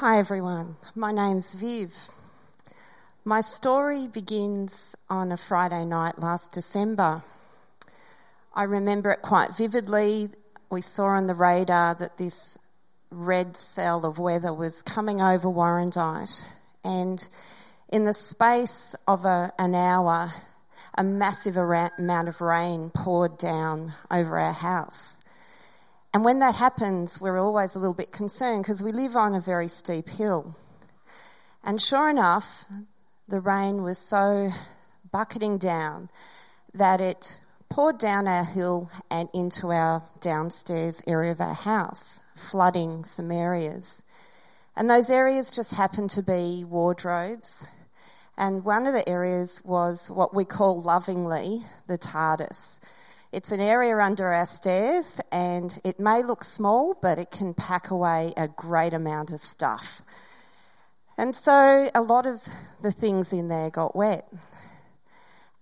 Hi everyone, my name's Viv. My story begins on a Friday night last December. I remember it quite vividly. We saw on the radar that this red cell of weather was coming over Warrandyte and in the space of a, an hour, a massive amount of rain poured down over our house. And when that happens, we're always a little bit concerned because we live on a very steep hill. And sure enough, the rain was so bucketing down that it poured down our hill and into our downstairs area of our house, flooding some areas. And those areas just happened to be wardrobes. And one of the areas was what we call lovingly the TARDIS. It's an area under our stairs and it may look small, but it can pack away a great amount of stuff. And so a lot of the things in there got wet.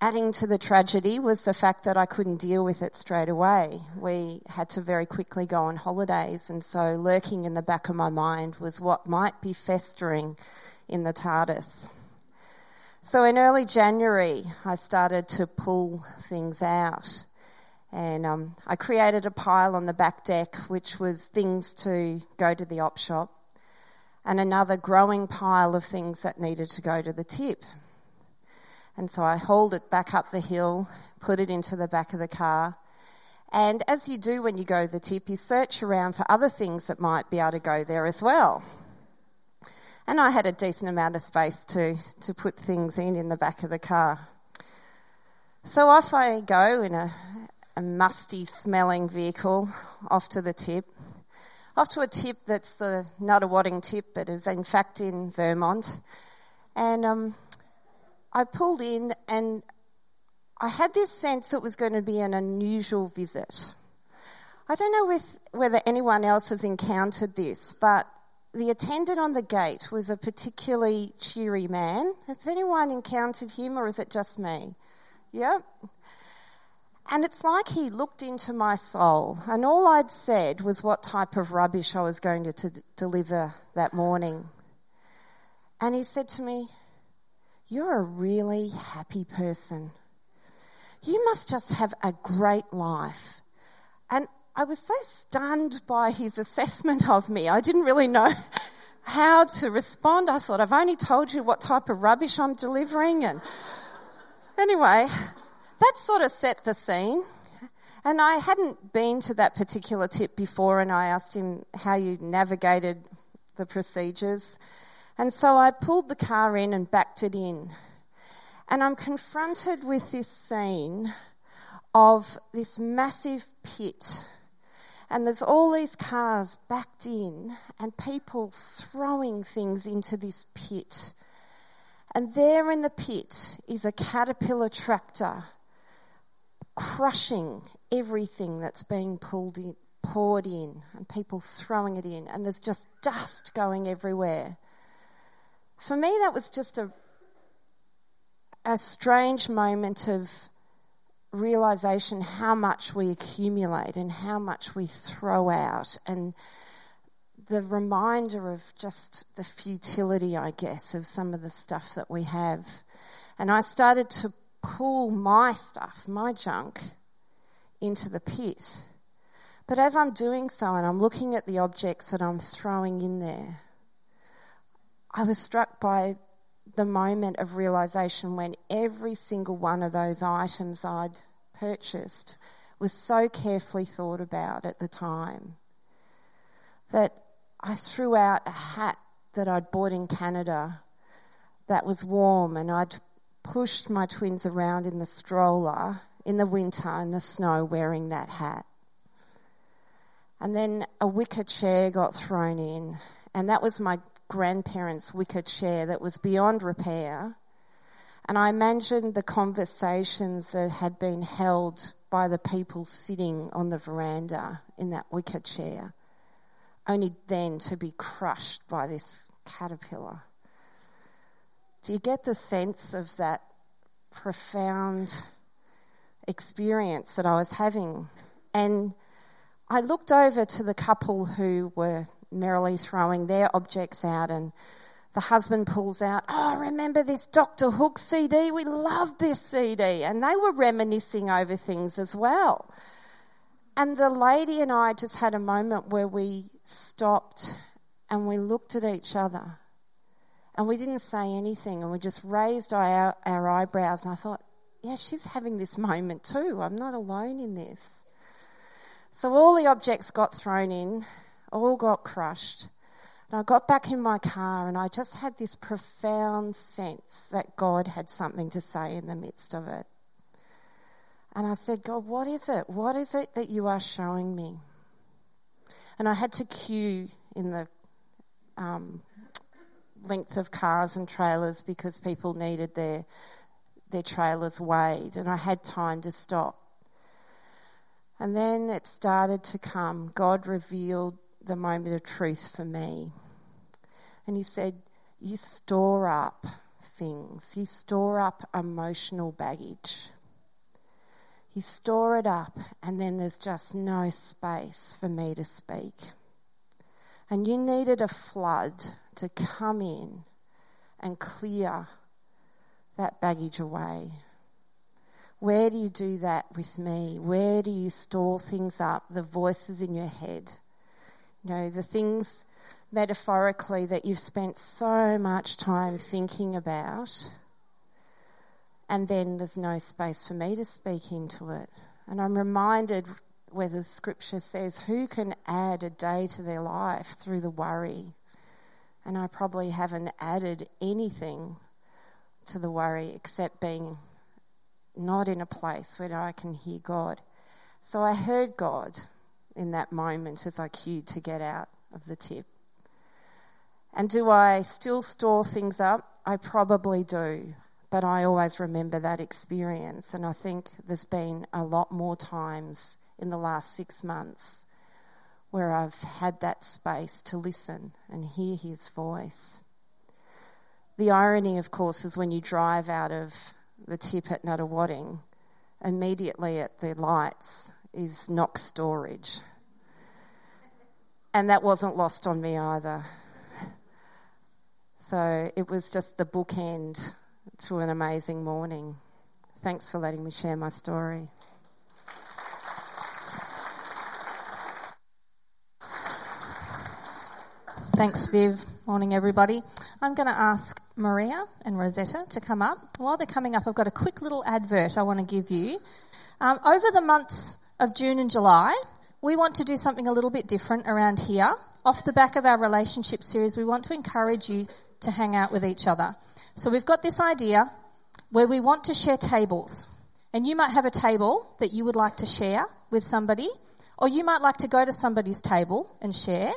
Adding to the tragedy was the fact that I couldn't deal with it straight away. We had to very quickly go on holidays, and so lurking in the back of my mind was what might be festering in the TARDIS. So in early January, I started to pull things out. And um, I created a pile on the back deck, which was things to go to the op shop and another growing pile of things that needed to go to the tip. And so I hauled it back up the hill, put it into the back of the car. And as you do when you go to the tip, you search around for other things that might be able to go there as well. And I had a decent amount of space to, to put things in in the back of the car. So off I go in a, a musty smelling vehicle off to the tip off to a tip that's the Nunawading tip, but is in fact in Vermont. And um, I pulled in and I had this sense it was going to be an unusual visit. I don't know with, whether anyone else has encountered this, but the attendant on the gate was a particularly cheery man. Has anyone encountered him or is it just me? Yep. And it's like he looked into my soul, and all I'd said was what type of rubbish I was going to, to deliver that morning. And he said to me, You're a really happy person. You must just have a great life. And I was so stunned by his assessment of me. I didn't really know how to respond. I thought, I've only told you what type of rubbish I'm delivering. And anyway, that sort of set the scene. And I hadn't been to that particular tip before, and I asked him how you navigated the procedures. And so I pulled the car in and backed it in. And I'm confronted with this scene of this massive pit. And there's all these cars backed in and people throwing things into this pit. And there in the pit is a caterpillar tractor crushing everything that's being pulled in, poured in and people throwing it in and there's just dust going everywhere. For me, that was just a, a strange moment of realization how much we accumulate and how much we throw out and the reminder of just the futility, I guess, of some of the stuff that we have. And I started to pull my stuff, my junk, into the pit. But as I'm doing so and I'm looking at the objects that I'm throwing in there, I was struck by the moment of realization when every single one of those items I'd purchased was so carefully thought about at the time that I threw out a hat that I'd bought in Canada that was warm and I'd pushed my twins around in the stroller in the winter in the snow wearing that hat. And then a wicker chair got thrown in, and that was my grandparents' wicker chair that was beyond repair. And I imagined the conversations that had been held by the people sitting on the veranda in that wicker chair, only then to be crushed by this caterpillar. Do you get the sense of that profound experience that I was having? And I looked over to the couple who were merrily throwing their objects out and the husband pulls out, Oh, remember this Dr. Hook CD? We love this CD. And they were reminiscing over things as well. And the lady and I just had a moment where we stopped and we looked at each other and we didn't say anything and we just raised our, our eyebrows and I thought, yeah, she's having this moment too. I'm not alone in this. So all the objects got thrown in, all got crushed. And I got back in my car and I just had this profound sense that God had something to say in the midst of it. And I said, God, what is it? What is it that you are showing me? And I had to queue in the um, length of cars and trailers because people needed their their trailers weighed, and I had time to stop. And then it started to come. God revealed the moment of truth for me. And He said, You store up things, you store up emotional baggage. You store it up, and then there's just no space for me to speak. And you needed a flood to come in and clear that baggage away. Where do you do that with me? Where do you store things up, the voices in your head? You know, the things metaphorically that you've spent so much time thinking about, and then there's no space for me to speak into it. And I'm reminded where the scripture says, Who can add a day to their life through the worry? And I probably haven't added anything to the worry except being not in a place where I can hear God. So I heard God in that moment as I queued to get out of the tip. And do I still store things up? I probably do. But I always remember that experience. And I think there's been a lot more times in the last six months where I've had that space to listen and hear his voice. The irony, of course, is when you drive out of the tip at Nunawading, immediately at the lights is Knox Storage. And that wasn't lost on me either. So it was just the bookend to an amazing morning. Thanks for letting me share my story. Thanks, Viv. Morning, everybody. I'm going to ask Maria and Rosetta to come up. While they're coming up, I've got a quick little advert I want to give you. Um, over the months of June and July, we want to do something a little bit different around here. Off the back of our relationship series, we want to encourage you to hang out with each other. So we've got this idea where we want to share tables. And you might have a table that you would like to share with somebody, or you might like to go to somebody's table and share.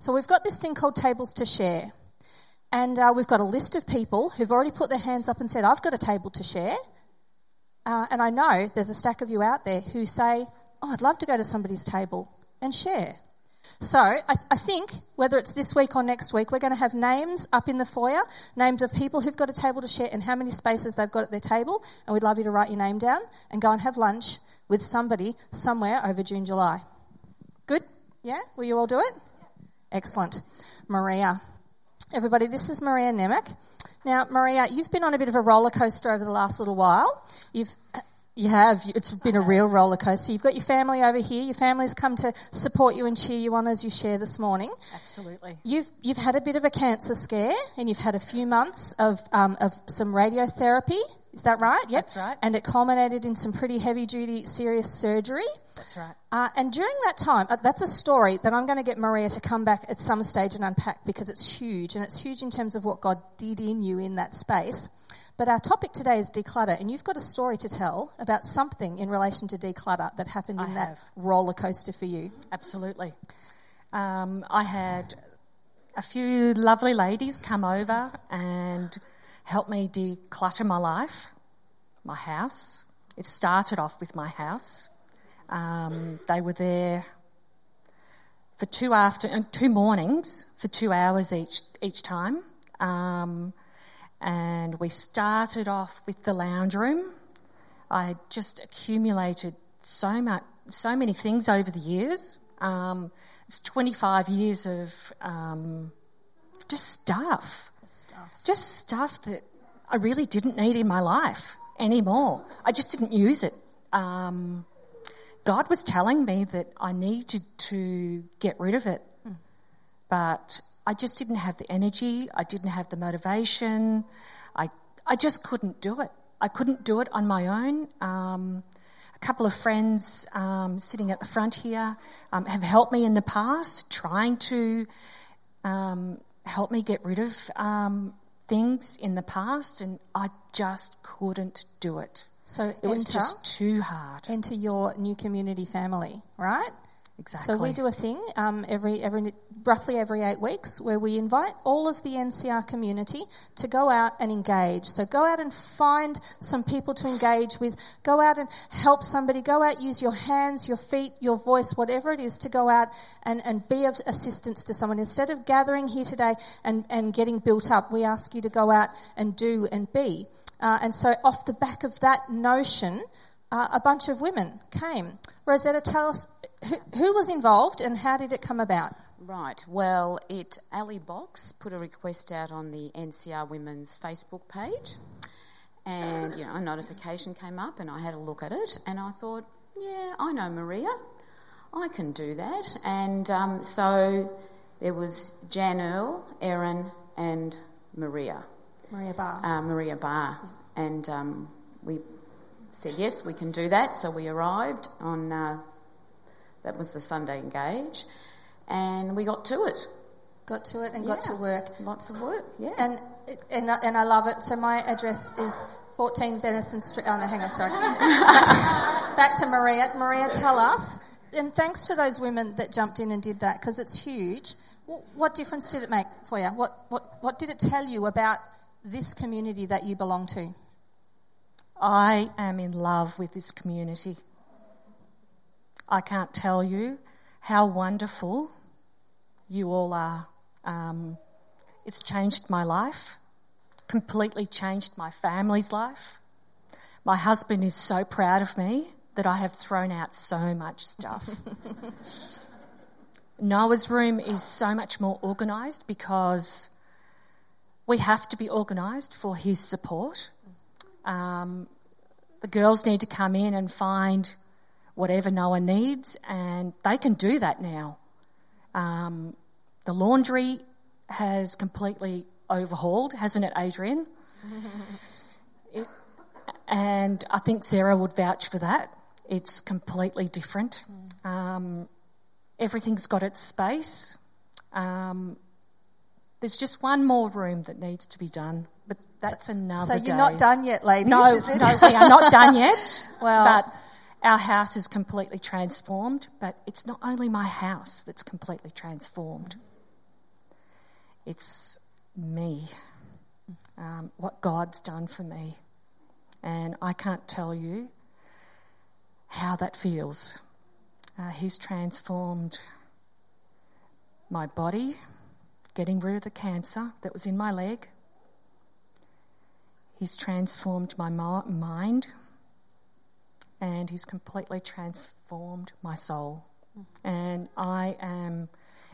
So we've got this thing called Tables to Share. And uh, we've got a list of people who've already put their hands up and said, I've got a table to share. Uh, and I know there's a stack of you out there who say, Oh, I'd love to go to somebody's table and share. So I, I, think whether it's this week or next week, we're going to have names up in the foyer, names of people who've got a table to share and how many spaces they've got at their table. And we'd love you to write your name down and go and have lunch with somebody somewhere over June, July. Good? Yeah? Will you all do it? Excellent. Maria. Everybody, this is Maria Nemec. Now, Maria, you've been on a bit of a roller coaster over the last little while. You've you have. It's been a real roller coaster. You've got your family over here. Your family's come to support you and cheer you on as you share this morning. Absolutely. You've you've had a bit of a cancer scare, and you've had a few months of um, of some radiotherapy. Is that right? Yep. That's right. And it culminated in some pretty heavy duty, serious surgery. That's right. Uh, and during that time, uh, that's a story that I'm going to get Maria to come back at some stage and unpack because it's huge, and it's huge in terms of what God did in you in that space. But our topic today is declutter, and you've got a story to tell about something in relation to declutter that happened in I that have. roller coaster for you. Absolutely. Um, I had a few lovely ladies come over and help me declutter my life, my house. It started off with my house. Um, they were there for two after uh, two mornings for two hours each each time. Um, and we started off with the lounge room. I just accumulated so much, so many things over the years Um, it's 25 years of um, just stuff, Stuff. just stuff that I really didn't need in my life anymore. I just didn't use it. Um, God was telling me that I needed to get rid of it, but I just didn't have the energy. I didn't have the motivation. I I just couldn't do it. I couldn't do it on my own. Um, a couple of friends um, sitting at the front here um, have helped me in the past, trying to um, help me get rid of um, things in the past, and I just couldn't do it. So It was just too hard. enter your new community family, right? Exactly. So we do a thing um, every every roughly every eight weeks where we invite all of the NCR community to go out and engage. So go out and find some people to engage with. Go out and help somebody. Go out, use your hands, your feet, your voice, whatever it is, to go out and, and be of assistance to someone. Instead of gathering here today and, and getting built up, we ask you to go out and do and be. Uh, and so off the back of that notion, uh, a bunch of women came. Rosetta, tell us who, who was involved and how did it come about? Right. Well, it Ali Box put a request out on the NCR Women's Facebook page, and you know a notification came up, and I had a look at it, and I thought, yeah, I know Maria, I can do that, and um, so there was Jan Earl, Erin, and Maria, Maria Barr. uh, Maria Barr, and um, we said yes, we can do that. So we arrived on uh, that was the Sunday engage, and we got to it. got to it and got to work. Lots of work, yeah. And, and, and I love it. So my address is 14 Benison Street. Oh no, hang on, sorry. back, back to Maria. Maria, tell us. And thanks to those women that jumped in and did that because it's huge. What, what difference did it make for you? What, what, what did it tell you about this community that you belong to? I am in love with this community. I can't tell you how wonderful you all are. Um, it's changed my life, completely changed my family's life. My husband is so proud of me that I have thrown out so much stuff. Noah's room is so much more organised because we have to be organised for his support. Um, the girls need to come in and find whatever Noah needs, and they can do that now. Um, the laundry has completely overhauled, hasn't it, Adrian? it, and I think Sarah would vouch for that. It's completely different. Um, everything's got its space. Um, there's just one more room that needs to be done, that's another So you're day. not done yet, ladies. No, no, we are not done yet. Well- but our house is completely transformed. But it's not only my house that's completely transformed. It's me. Um, what God's done for me, and I can't tell you how that feels. Uh, he's transformed my body, getting rid of the cancer that was in my leg. He's transformed my mind and he's completely transformed my soul. And I am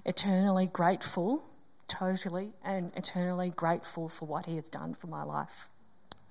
eternally grateful, totally and eternally grateful for what he has done for my life.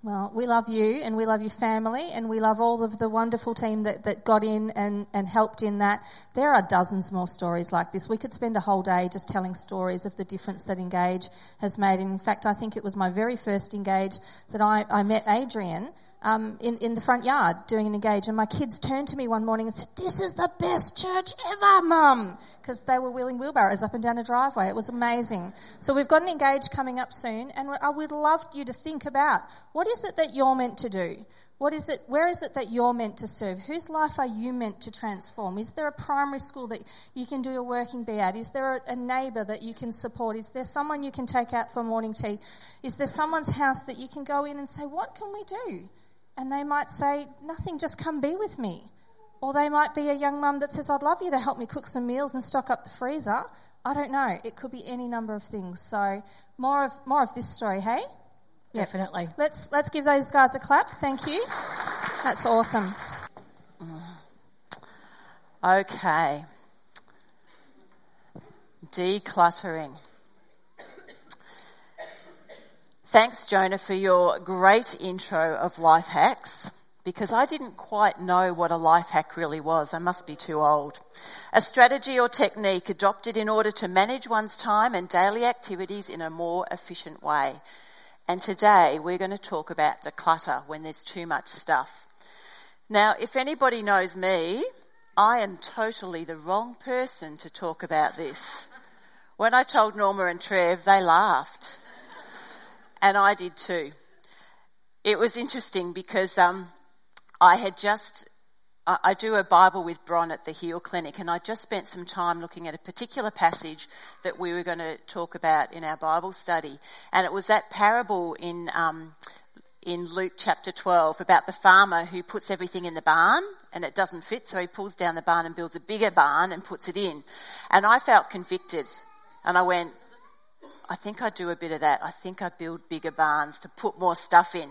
Well, we love you and we love your family and we love all of the wonderful team that, that got in and, and helped in that. There are dozens more stories like this. We could spend a whole day just telling stories of the difference that Engage has made. And in fact, I think it was my very first Engage that I, I met Adrian um, in, in the front yard doing an Engage. And my kids turned to me one morning and said, This is the best church ever, Mum! Because they were wheeling wheelbarrows up and down a driveway. It was amazing. So we've got an Engage coming up soon, and I would love you to think about what is it that you're meant to do? What is it, where is it that you're meant to serve? Whose life are you meant to transform? Is there a primary school that you can do a working bee at? Is there a neighbour that you can support? Is there someone you can take out for morning tea? Is there someone's house that you can go in and say, what can we do? And they might say, nothing, just come be with me. Or they might be a young mum that says, I'd love you to help me cook some meals and stock up the freezer. I don't know. It could be any number of things. So more of, more of this story, hey? Yep. Definitely. Let's, let's give those guys a clap. Thank you. That's awesome. Okay. decluttering. Thanks, Jonah, for your great intro of life hacks because I didn't quite know what a life hack really was. I must be too old. A strategy or technique adopted in order to manage one's time and daily activities in a more efficient way. And today we're going to talk about declutter when there's too much stuff. Now, if anybody knows me, I am totally the wrong person to talk about this. When I told Norma and Trev, they laughed. And I did too. It was interesting because um, I had just, I do a Bible with Bron at the Heal Clinic, and I just spent some time looking at a particular passage that we were going to talk about in our Bible study. And it was that parable in, um, in Luke chapter 12 about the farmer who puts everything in the barn and it doesn't fit, so he pulls down the barn and builds a bigger barn and puts it in. And I felt convicted. And I went, I think I do a bit of that. I think I build bigger barns to put more stuff in.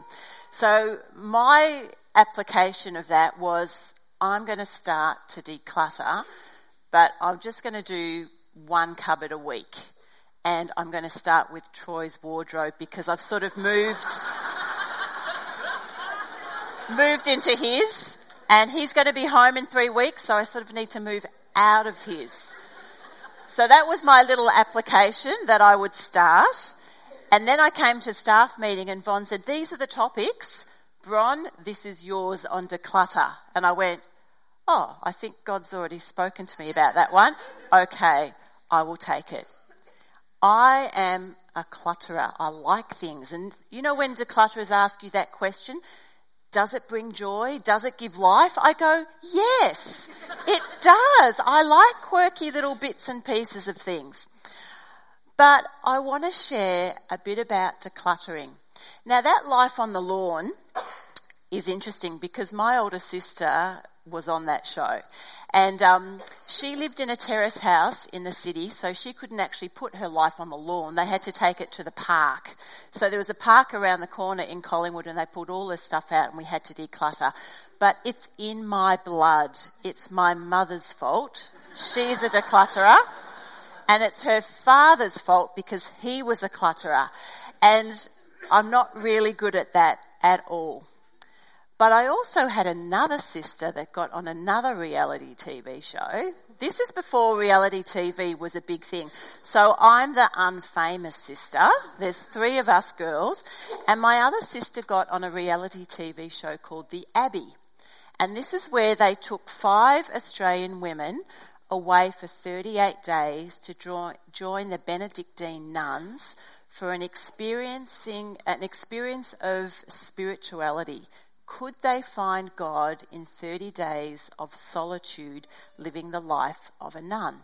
So my application of that was I'm going to start to declutter, but I'm just going to do one cupboard a week. And I'm going to start with Troy's wardrobe because I've sort of moved, moved into his and he's going to be home in three weeks. So I sort of need to move out of his. So that was my little application that I would start. And then I came to staff meeting and Von said, these are the topics Bron, this is yours on declutter. And I went, oh, I think God's already spoken to me about that one. Okay, I will take it. I am a clutterer. I like things. And you know when declutterers ask you that question, does it bring joy? Does it give life? I go, yes, it does. I like quirky little bits and pieces of things. But I want to share a bit about decluttering. Now that life on the lawn is interesting because my older sister was on that show. And um, she lived in a terrace house in the city, so she couldn't actually put her life on the lawn. They had to take it to the park. So there was a park around the corner in Collingwood, and they pulled all this stuff out, and we had to declutter. But it's in my blood. It's my mother's fault. She's a declutterer. And it's her father's fault because he was a clutterer. And I'm not really good at that at all. But I also had another sister that got on another reality TV show. This is before reality TV was a big thing. So I'm the unfamous sister. There's three of us girls. And my other sister got on a reality TV show called The Abbey. And this is where they took five Australian women away for 38 days to join the Benedictine nuns for an experiencing an experience of spirituality. Could they find God in 30 days of solitude living the life of a nun?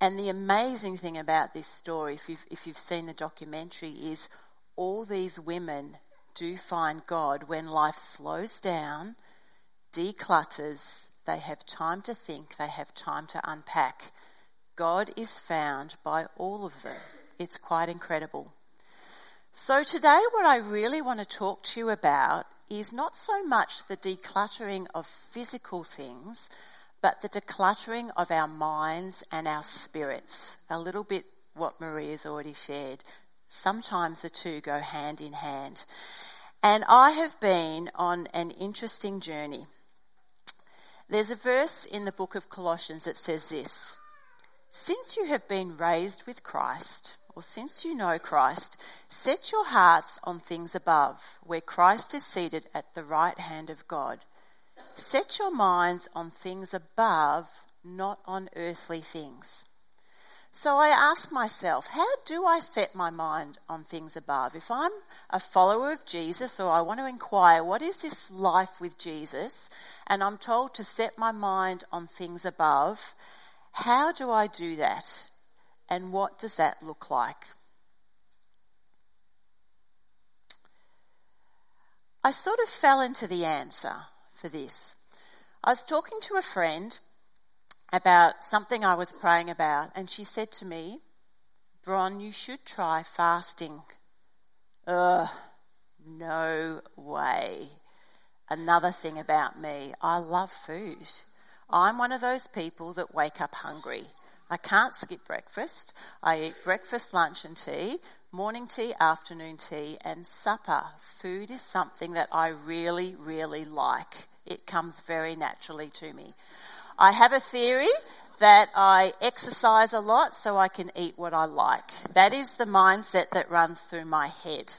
And the amazing thing about this story, if you've, if you've seen the documentary, is all these women do find God when life slows down, declutters, they have time to think, they have time to unpack. God is found by all of them. It's quite incredible. So today what I really want to talk to you about is not so much the decluttering of physical things, but the decluttering of our minds and our spirits. A little bit what Maria's already shared. Sometimes the two go hand in hand. And I have been on an interesting journey. There's a verse in the book of Colossians that says this Since you have been raised with Christ, or since you know Christ, set your hearts on things above, where Christ is seated at the right hand of God. Set your minds on things above, not on earthly things. So I ask myself, how do I set my mind on things above? If I'm a follower of Jesus or I want to inquire, what is this life with Jesus? And I'm told to set my mind on things above, how do I do that? And what does that look like? I sort of fell into the answer for this. I was talking to a friend about something I was praying about, and she said to me, Bron, you should try fasting. Ugh, no way. Another thing about me, I love food. I'm one of those people that wake up hungry. I can't skip breakfast. I eat breakfast, lunch, and tea, morning tea, afternoon tea, and supper. Food is something that I really, really like. It comes very naturally to me. I have a theory that I exercise a lot so I can eat what I like. That is the mindset that runs through my head.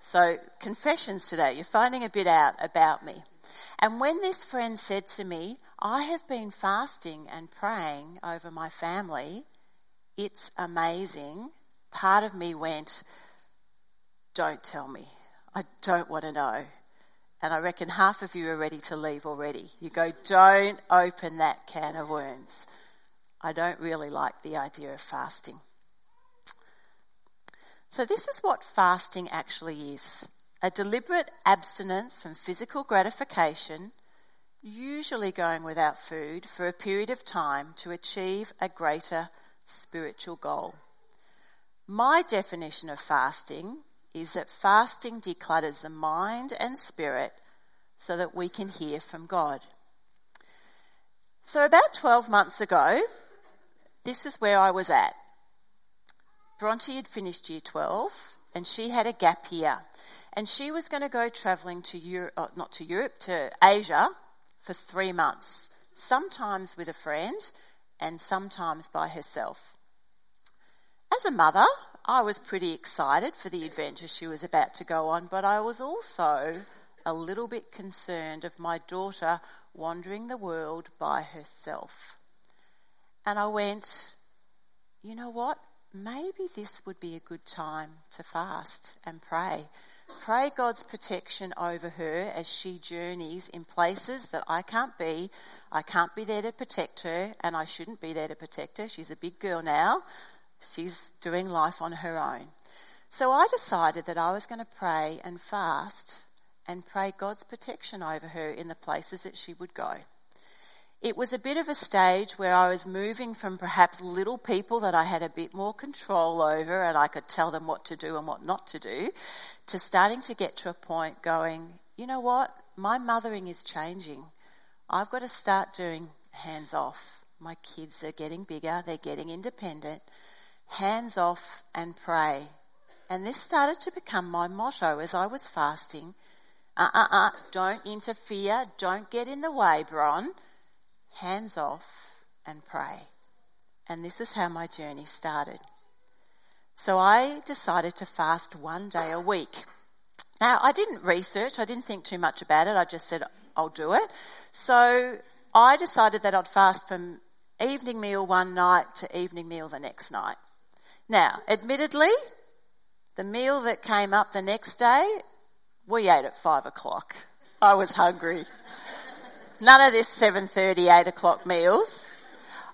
So, confessions today. You're finding a bit out about me. And when this friend said to me, I have been fasting and praying over my family, it's amazing. Part of me went, Don't tell me. I don't want to know. And I reckon half of you are ready to leave already. You go, Don't open that can of worms. I don't really like the idea of fasting. So, this is what fasting actually is a deliberate abstinence from physical gratification, usually going without food, for a period of time to achieve a greater spiritual goal. My definition of fasting is that fasting declutters the mind and spirit so that we can hear from God. So, about 12 months ago, this is where I was at. Bronte had finished year 12 and she had a gap year and she was going to go travelling to Europe, uh, not to Europe, to Asia for three months, sometimes with a friend and sometimes by herself. As a mother, I was pretty excited for the adventure she was about to go on, but I was also a little bit concerned of my daughter wandering the world by herself. And I went, you know what? Maybe this would be a good time to fast and pray Pray God's protection over her as she journeys in places that I can't be. I can't be there to protect her, and I shouldn't be there to protect her. She's a big girl now. She's doing life on her own. So I decided that I was going to pray and fast and pray God's protection over her in the places that she would go. It was a bit of a stage where I was moving from perhaps little people that I had a bit more control over and I could tell them what to do and what not to do to starting to get to a point going, you know what? My mothering is changing. I've got to start doing hands off. My kids are getting bigger, they're getting independent. Hands off and pray. And this started to become my motto as I was fasting. Uh uh uh, don't interfere, don't get in the way, Bron. Hands off and pray. And this is how my journey started. So I decided to fast one day a week. Now, I didn't research, I didn't think too much about it, I just said, I'll do it. So I decided that I'd fast from evening meal one night to evening meal the next night. Now, admittedly, the meal that came up the next day, we ate at five o'clock. I was hungry. None of this 7.30, 8 o'clock meals.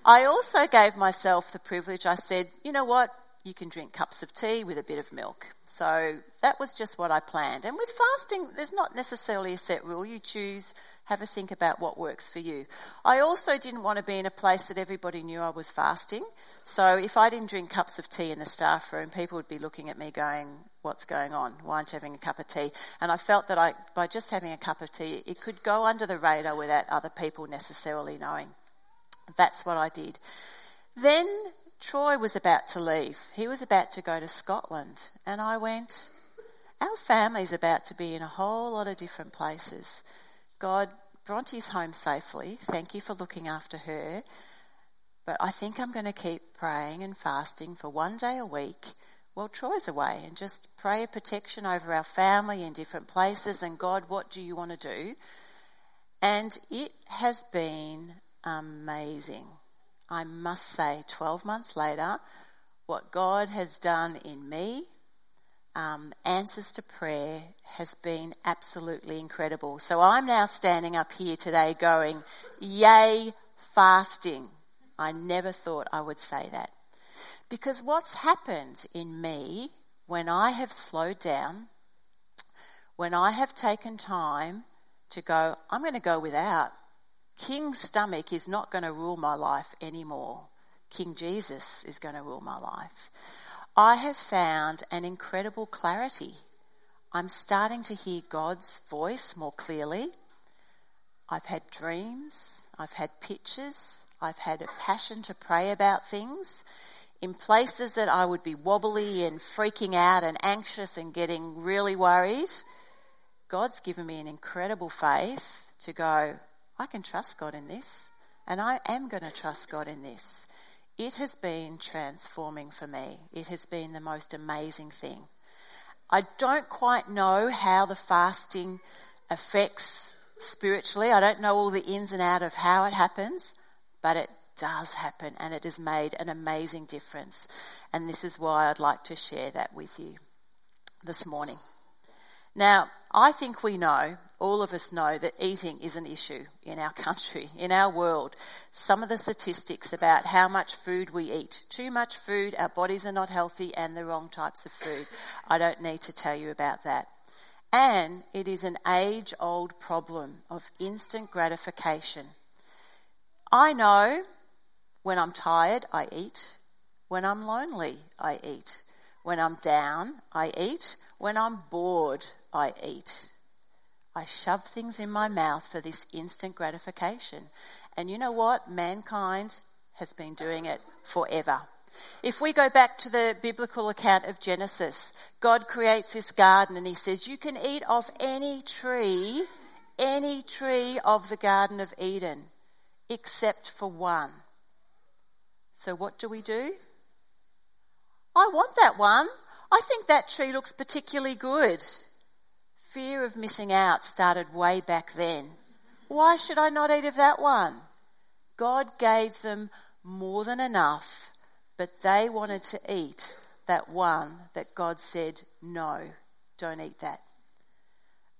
I also gave myself the privilege, I said, you know what, you can drink cups of tea with a bit of milk. So that was just what I planned. And with fasting, there's not necessarily a set rule. You choose, have a think about what works for you. I also didn't want to be in a place that everybody knew I was fasting. So if I didn't drink cups of tea in the staff room, people would be looking at me going, what's going on? Why aren't you having a cup of tea? And I felt that I, by just having a cup of tea, it could go under the radar without other people necessarily knowing. That's what I did. Then Troy was about to leave. He was about to go to Scotland. And I went, Our family's about to be in a whole lot of different places. God, Bronte's home safely. Thank you for looking after her. But I think I'm going to keep praying and fasting for one day a week while Troy's away and just pray a protection over our family in different places. And God, what do you want to do? And it has been amazing. I must say, 12 months later, what God has done in me, um, answers to prayer, has been absolutely incredible. So I'm now standing up here today going, Yay, fasting. I never thought I would say that. Because what's happened in me when I have slowed down, when I have taken time to go, I'm going to go without King Stomach is not going to rule my life anymore. King Jesus is going to rule my life. I have found an incredible clarity. I'm starting to hear God's voice more clearly. I've had dreams. I've had pictures. I've had a passion to pray about things. In places that I would be wobbly and freaking out and anxious and getting really worried, God's given me an incredible faith to go, I can trust God in this, and I am going to trust God in this. It has been transforming for me. It has been the most amazing thing. I don't quite know how the fasting affects spiritually. I don't know all the ins and outs of how it happens, but it does happen and it has made an amazing difference. And this is why I'd like to share that with you this morning. Now, I think we know, all of us know, that eating is an issue in our country, in our world. Some of the statistics about how much food we eat. Too much food, our bodies are not healthy, and the wrong types of food. I don't need to tell you about that. And it is an age old problem of instant gratification. I know when I'm tired, I eat. When I'm lonely, I eat. When I'm down, I eat. When I'm bored, I eat. I shove things in my mouth for this instant gratification. And you know what? Mankind has been doing it forever. If we go back to the biblical account of Genesis, God creates this garden and he says, You can eat off any tree, any tree of the Garden of Eden, except for one. So what do we do? I want that one. I think that tree looks particularly good. Fear of missing out started way back then. Why should I not eat of that one? God gave them more than enough, but they wanted to eat that one that God said, no, don't eat that.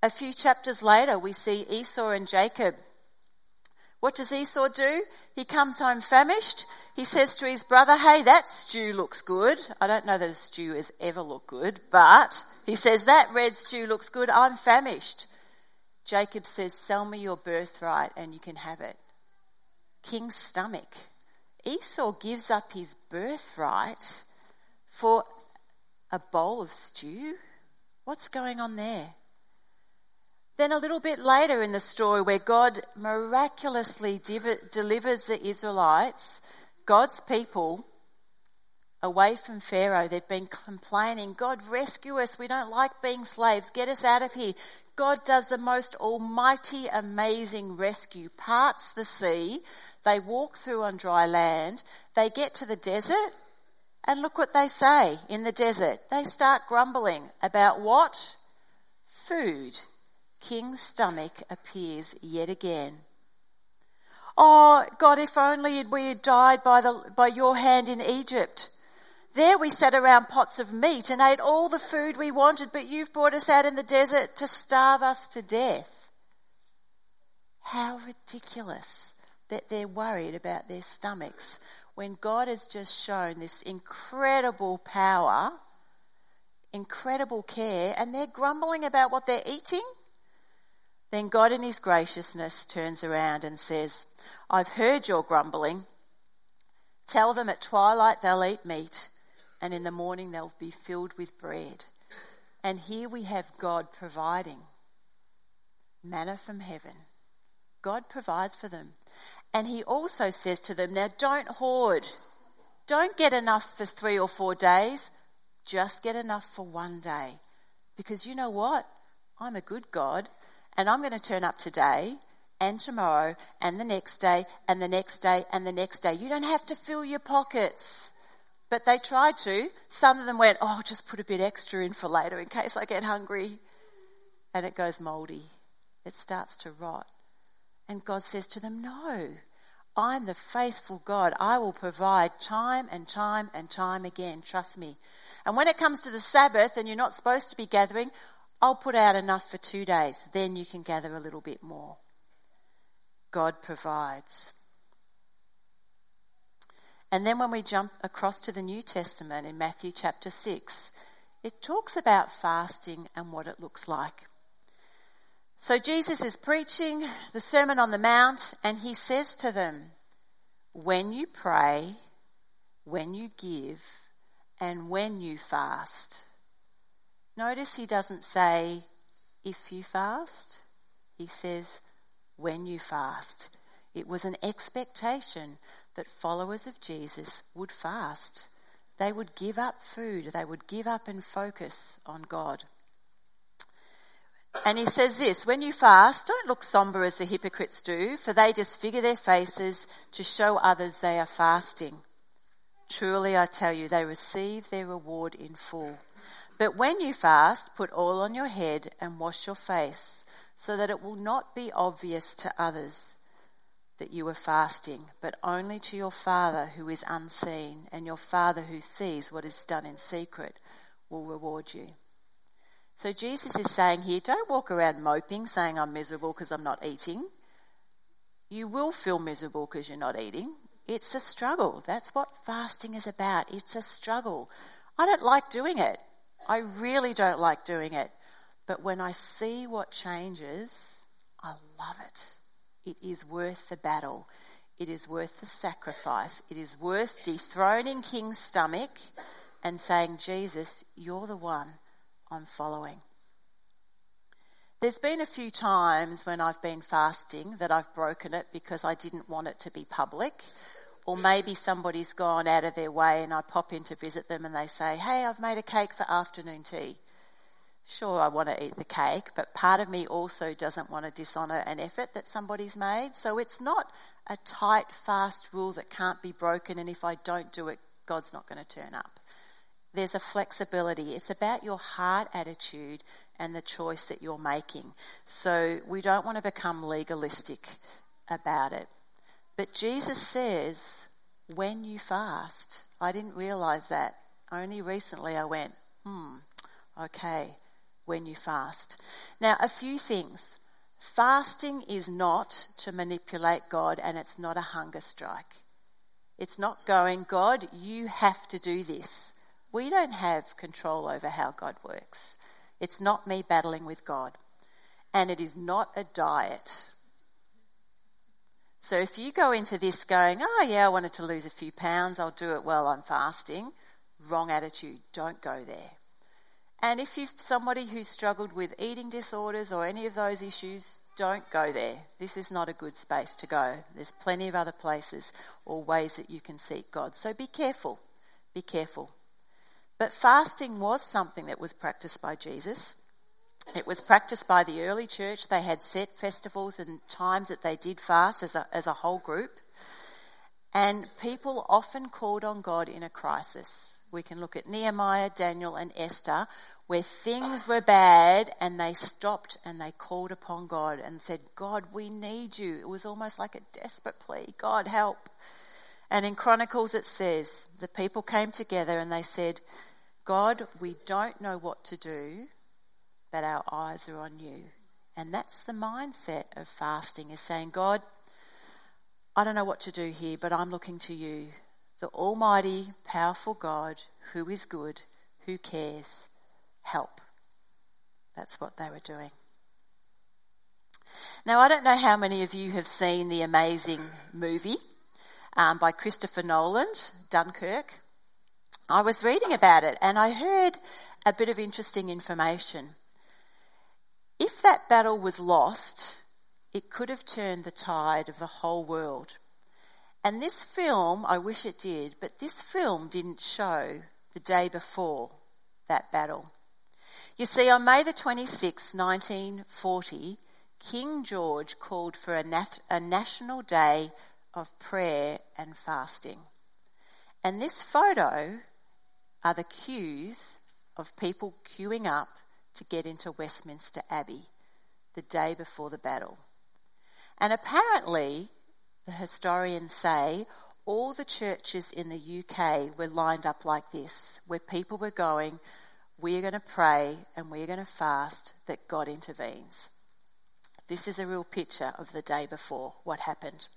A few chapters later, we see Esau and Jacob what does Esau do? He comes home famished. He says to his brother, Hey, that stew looks good. I don't know that a stew has ever looked good, but he says, That red stew looks good. I'm famished. Jacob says, Sell me your birthright and you can have it. King's stomach. Esau gives up his birthright for a bowl of stew. What's going on there? Then a little bit later in the story where God miraculously delivers the Israelites, God's people, away from Pharaoh. They've been complaining, God rescue us. We don't like being slaves. Get us out of here. God does the most almighty, amazing rescue, parts the sea. They walk through on dry land. They get to the desert. And look what they say in the desert. They start grumbling about what? Food. King's stomach appears yet again. Oh, God, if only we had died by, the, by your hand in Egypt. There we sat around pots of meat and ate all the food we wanted, but you've brought us out in the desert to starve us to death. How ridiculous that they're worried about their stomachs when God has just shown this incredible power, incredible care, and they're grumbling about what they're eating. Then God in his graciousness turns around and says, I've heard your grumbling. Tell them at twilight they'll eat meat, and in the morning they'll be filled with bread. And here we have God providing manna from heaven. God provides for them. And he also says to them, now don't hoard. Don't get enough for three or four days. Just get enough for one day. Because you know what? I'm a good God and I'm going to turn up today and tomorrow and the next day and the next day and the next day. You don't have to fill your pockets. But they tried to. Some of them went, oh, I'll just put a bit extra in for later in case I get hungry. And it goes mouldy. It starts to rot. And God says to them, no, I'm the faithful God. I will provide time and time and time again. Trust me. And when it comes to the Sabbath and you're not supposed to be gathering, I'll put out enough for two days, then you can gather a little bit more. God provides. And then when we jump across to the New Testament in Matthew chapter 6, it talks about fasting and what it looks like. So Jesus is preaching the Sermon on the Mount and he says to them, when you pray, when you give, and when you fast, Notice he doesn't say if you fast, he says when you fast. It was an expectation that followers of Jesus would fast. They would give up food, they would give up and focus on God. And he says this, when you fast, don't look somber as the hypocrites do, for they disfigure their faces to show others they are fasting. Truly I tell you, they receive their reward in full. But when you fast, put oil on your head and wash your face, so that it will not be obvious to others that you are fasting, but only to your Father who is unseen, and your Father who sees what is done in secret will reward you. So Jesus is saying here, don't walk around moping, saying I'm miserable because I'm not eating. You will feel miserable because you're not eating. It's a struggle. That's what fasting is about. It's a struggle. I don't like doing it. I really don't like doing it. But when I see what changes, I love it. It is worth the battle. It is worth the sacrifice. It is worth dethroning King's stomach and saying, Jesus, you're the one I'm following. There's been a few times when I've been fasting that I've broken it because I didn't want it to be public. Or maybe somebody's gone out of their way and I pop in to visit them and they say, Hey, I've made a cake for afternoon tea. Sure, I want to eat the cake, but part of me also doesn't want to dishonour an effort that somebody's made. So it's not a tight, fast rule that can't be broken, and if I don't do it, God's not going to turn up there's a flexibility. It's about your heart attitude and the choice that you're making. So we don't want to become legalistic about it. But Jesus says, when you fast, I didn't realize that. Only recently I went, hmm, okay, when you fast. Now, a few things. Fasting is not to manipulate God and it's not a hunger strike. It's not going, God, you have to do this. We don't have control over how God works. It's not me battling with God. And it is not a diet. So if you go into this going, oh yeah, I wanted to lose a few pounds, I'll do it while I'm fasting, wrong attitude. Don't go there. And if you're somebody who's struggled with eating disorders or any of those issues, don't go there. This is not a good space to go. There's plenty of other places or ways that you can seek God. So be careful. Be careful. But fasting was something that was practiced by Jesus. It was practiced by the early church. They had set festivals and times that they did fast as a, as a whole group. And people often called on God in a crisis. We can look at Nehemiah, Daniel, and Esther, where things were bad and they stopped and they called upon God and said, God, we need you. It was almost like a desperate plea. God, help. And in Chronicles it says, the people came together and they said, God, we don't know what to do, but our eyes are on you. And that's the mindset of fasting is saying, God, I don't know what to do here, but I'm looking to you, the almighty, powerful God who is good, who cares. Help. That's what they were doing. Now, I don't know how many of you have seen the amazing movie um, by Christopher Nolan, Dunkirk. I was reading about it and I heard a bit of interesting information. If that battle was lost, it could have turned the tide of the whole world. And this film, I wish it did, but this film didn't show the day before that battle. You see, on May the 26th, 1940, King George called for a, nat- a national day of prayer and fasting. And this photo are the queues of people queuing up to get into Westminster Abbey the day before the battle. And apparently, the historians say, all the churches in the UK were lined up like this, where people were going, we're going to pray and we're going to fast that God intervenes. This is a real picture of the day before what happened.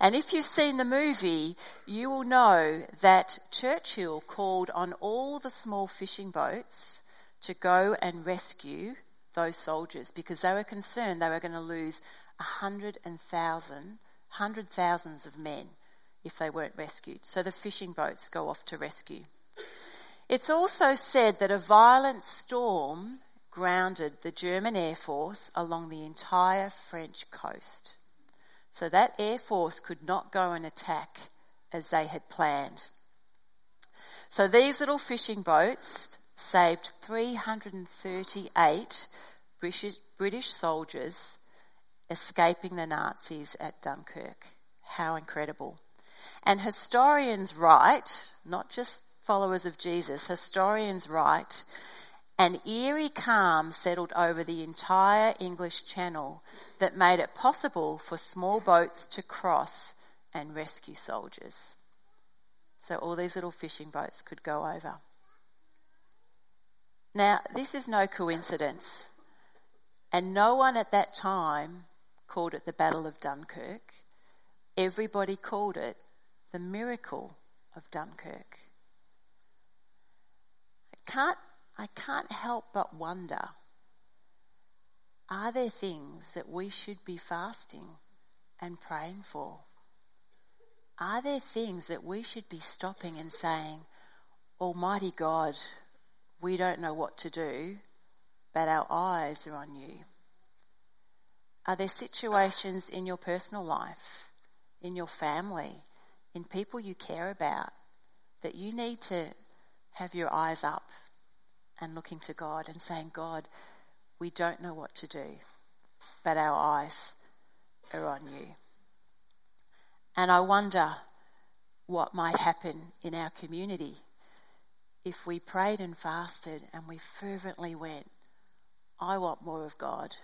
And if you've seen the movie, you will know that Churchill called on all the small fishing boats to go and rescue those soldiers because they were concerned they were going to lose a hundred and thousand, hundred thousands of men if they weren't rescued. So the fishing boats go off to rescue. It's also said that a violent storm grounded the German Air Force along the entire French coast. so that Air Force could not go and attack as they had planned. So these little fishing boats saved 338 British, British soldiers escaping the Nazis at Dunkirk. How incredible. And historians write, not just followers of Jesus, historians write, an eerie calm settled over the entire English Channel that made it possible for small boats to cross and rescue soldiers. So all these little fishing boats could go over. Now, this is no coincidence, and no one at that time called it the Battle of Dunkirk. Everybody called it the miracle of Dunkirk. I can't, I can't help but wonder are there things that we should be fasting and praying for? Are there things that we should be stopping and saying, Almighty God, we don't know what to do, but our eyes are on you? Are there situations in your personal life, in your family, in people you care about that you need to have your eyes up and looking to God and saying, God, we don't know what to do, but our eyes are on you. And I wonder what might happen in our community if we prayed and fasted and we fervently went, I want more of God.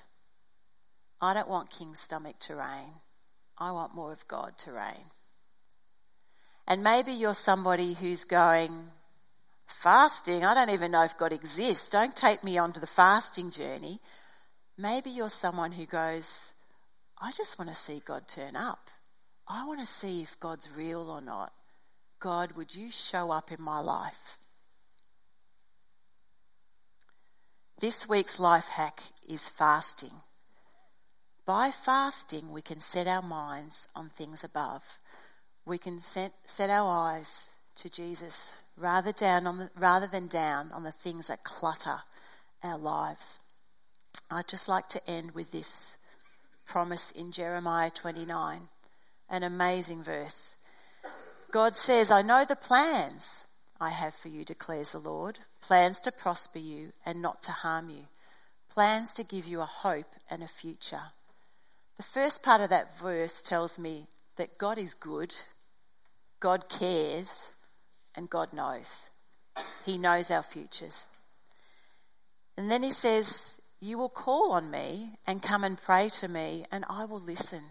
I don't want King's stomach to reign. I want more of God to reign. And maybe you're somebody who's going, fasting, I don't even know if God exists. Don't take me onto the fasting journey. Maybe you're someone who goes, I just want to see God turn up. I want to see if God's real or not. God, would you show up in my life? This week's life hack is fasting. By fasting, we can set our minds on things above. We can set, set our eyes to Jesus rather, down on the, rather than down on the things that clutter our lives. I'd just like to end with this promise in Jeremiah 29, an amazing verse. God says, I know the plans I have for you, declares the Lord plans to prosper you and not to harm you, plans to give you a hope and a future. The first part of that verse tells me that God is good, God cares, and God knows. He knows our futures. And then he says, You will call on me and come and pray to me, and I will listen.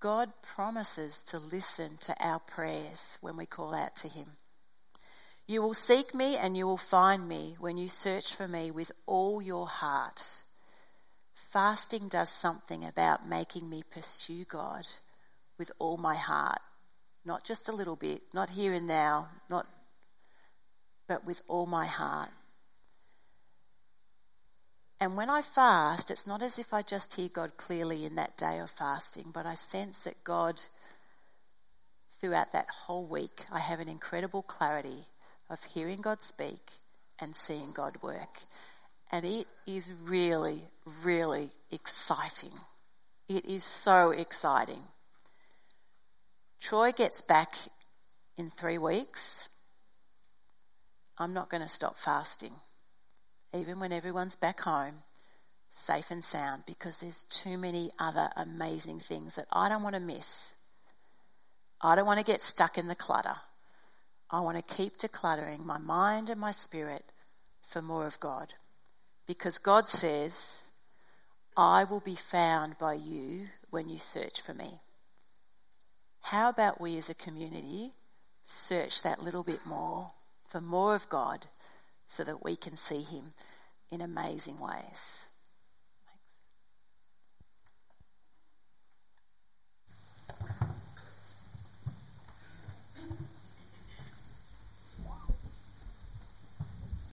God promises to listen to our prayers when we call out to him. You will seek me and you will find me when you search for me with all your heart. Fasting does something about making me pursue God with all my heart. Not just a little bit, not here and now, not, but with all my heart. And when I fast, it's not as if I just hear God clearly in that day of fasting, but I sense that God, throughout that whole week, I have an incredible clarity of hearing God speak and seeing God work. And it is really, really exciting. It is so exciting. Troy gets back in three weeks. I'm not going to stop fasting, even when everyone's back home, safe and sound, because there's too many other amazing things that I don't want to miss. I don't want to get stuck in the clutter. I want to keep decluttering my mind and my spirit for more of God. Because God says, I will be found by you when you search for me. How about we as a community search that little bit more for more of God so that we can see Him in amazing ways?